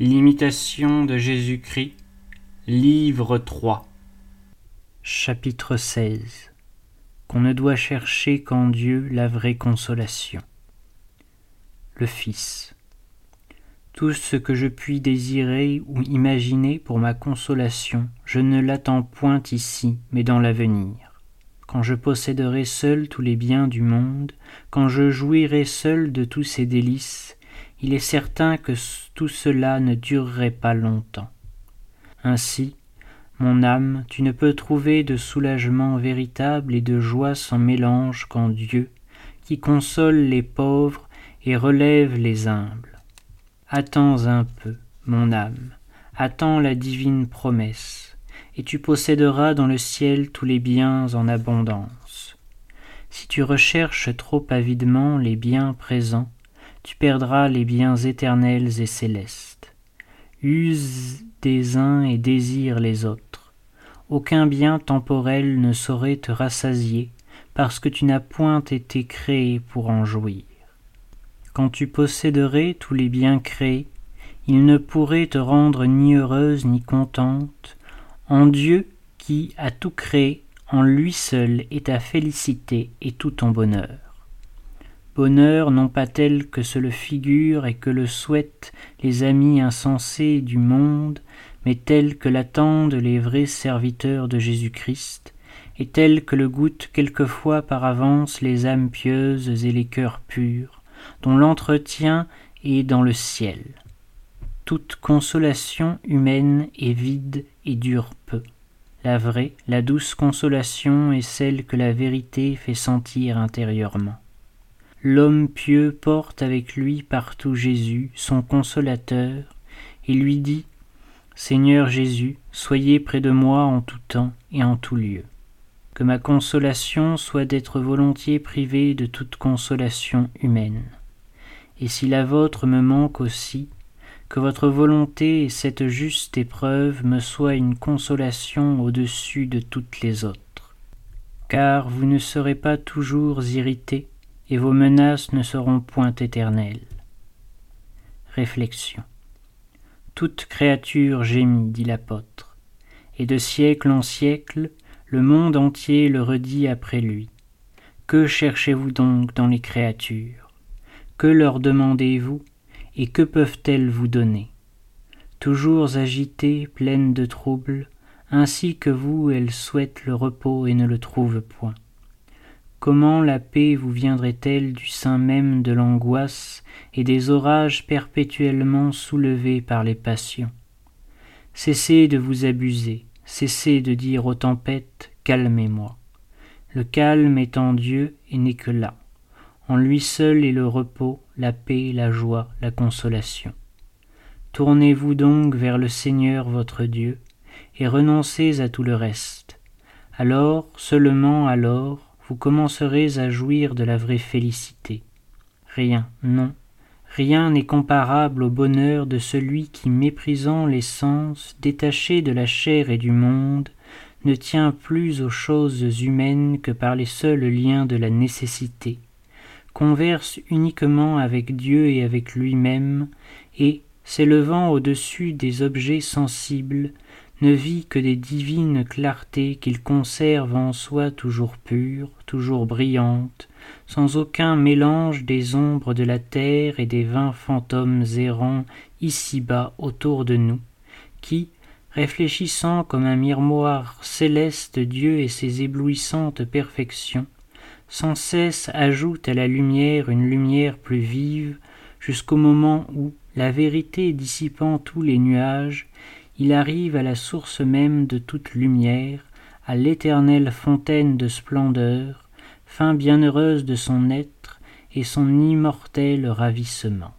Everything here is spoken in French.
L'imitation de Jésus-Christ, livre 3 Chapitre 16 Qu'on ne doit chercher qu'en Dieu la vraie consolation. Le Fils Tout ce que je puis désirer ou imaginer pour ma consolation, je ne l'attends point ici, mais dans l'avenir. Quand je posséderai seul tous les biens du monde, quand je jouirai seul de tous ses délices, il est certain que tout cela ne durerait pas longtemps. Ainsi, mon âme, tu ne peux trouver de soulagement véritable et de joie sans mélange qu'en Dieu, qui console les pauvres et relève les humbles. Attends un peu, mon âme, attends la divine promesse, et tu posséderas dans le ciel tous les biens en abondance. Si tu recherches trop avidement les biens présents, tu perdras les biens éternels et célestes. Use des uns et désire les autres. Aucun bien temporel ne saurait te rassasier, parce que tu n'as point été créé pour en jouir. Quand tu posséderais tous les biens créés, ils ne pourraient te rendre ni heureuse ni contente. En Dieu qui a tout créé, en lui seul est ta félicité et tout ton bonheur bonheur non pas tel que se le figurent et que le souhaitent les amis insensés du monde, mais tel que l'attendent les vrais serviteurs de Jésus-Christ, et tel que le goûtent quelquefois par avance les âmes pieuses et les cœurs purs, dont l'entretien est dans le ciel. Toute consolation humaine est vide et dure peu. La vraie, la douce consolation est celle que la vérité fait sentir intérieurement. L'homme pieux porte avec lui partout Jésus, son consolateur, et lui dit Seigneur Jésus, soyez près de moi en tout temps et en tout lieu. Que ma consolation soit d'être volontiers privé de toute consolation humaine. Et si la vôtre me manque aussi, que votre volonté et cette juste épreuve me soient une consolation au-dessus de toutes les autres. Car vous ne serez pas toujours irrité, et vos menaces ne seront point éternelles. Réflexion. Toute créature gémit, dit l'apôtre, et de siècle en siècle, le monde entier le redit après lui. Que cherchez-vous donc dans les créatures? Que leur demandez-vous? Et que peuvent-elles vous donner? Toujours agitées, pleines de troubles, ainsi que vous, elles souhaitent le repos et ne le trouvent point. Comment la paix vous viendrait-elle du sein même de l'angoisse et des orages perpétuellement soulevés par les passions? Cessez de vous abuser, cessez de dire aux tempêtes Calmez-moi. Le calme est en Dieu et n'est que là. En lui seul est le repos, la paix, la joie, la consolation. Tournez-vous donc vers le Seigneur votre Dieu, et renoncez à tout le reste. Alors, seulement alors, vous commencerez à jouir de la vraie félicité. Rien, non, rien n'est comparable au bonheur de celui qui, méprisant les sens, détaché de la chair et du monde, ne tient plus aux choses humaines que par les seuls liens de la nécessité, converse uniquement avec Dieu et avec lui-même, et, s'élevant au-dessus des objets sensibles, ne vit que des divines clartés qu'il conserve en soi toujours pures, toujours brillantes, sans aucun mélange des ombres de la terre et des vains fantômes errants ici-bas autour de nous, qui, réfléchissant comme un miroir céleste Dieu et ses éblouissantes perfections, sans cesse ajoutent à la lumière une lumière plus vive, jusqu'au moment où, la vérité dissipant tous les nuages, il arrive à la source même de toute lumière, à l'éternelle fontaine de splendeur, fin bienheureuse de son être et son immortel ravissement.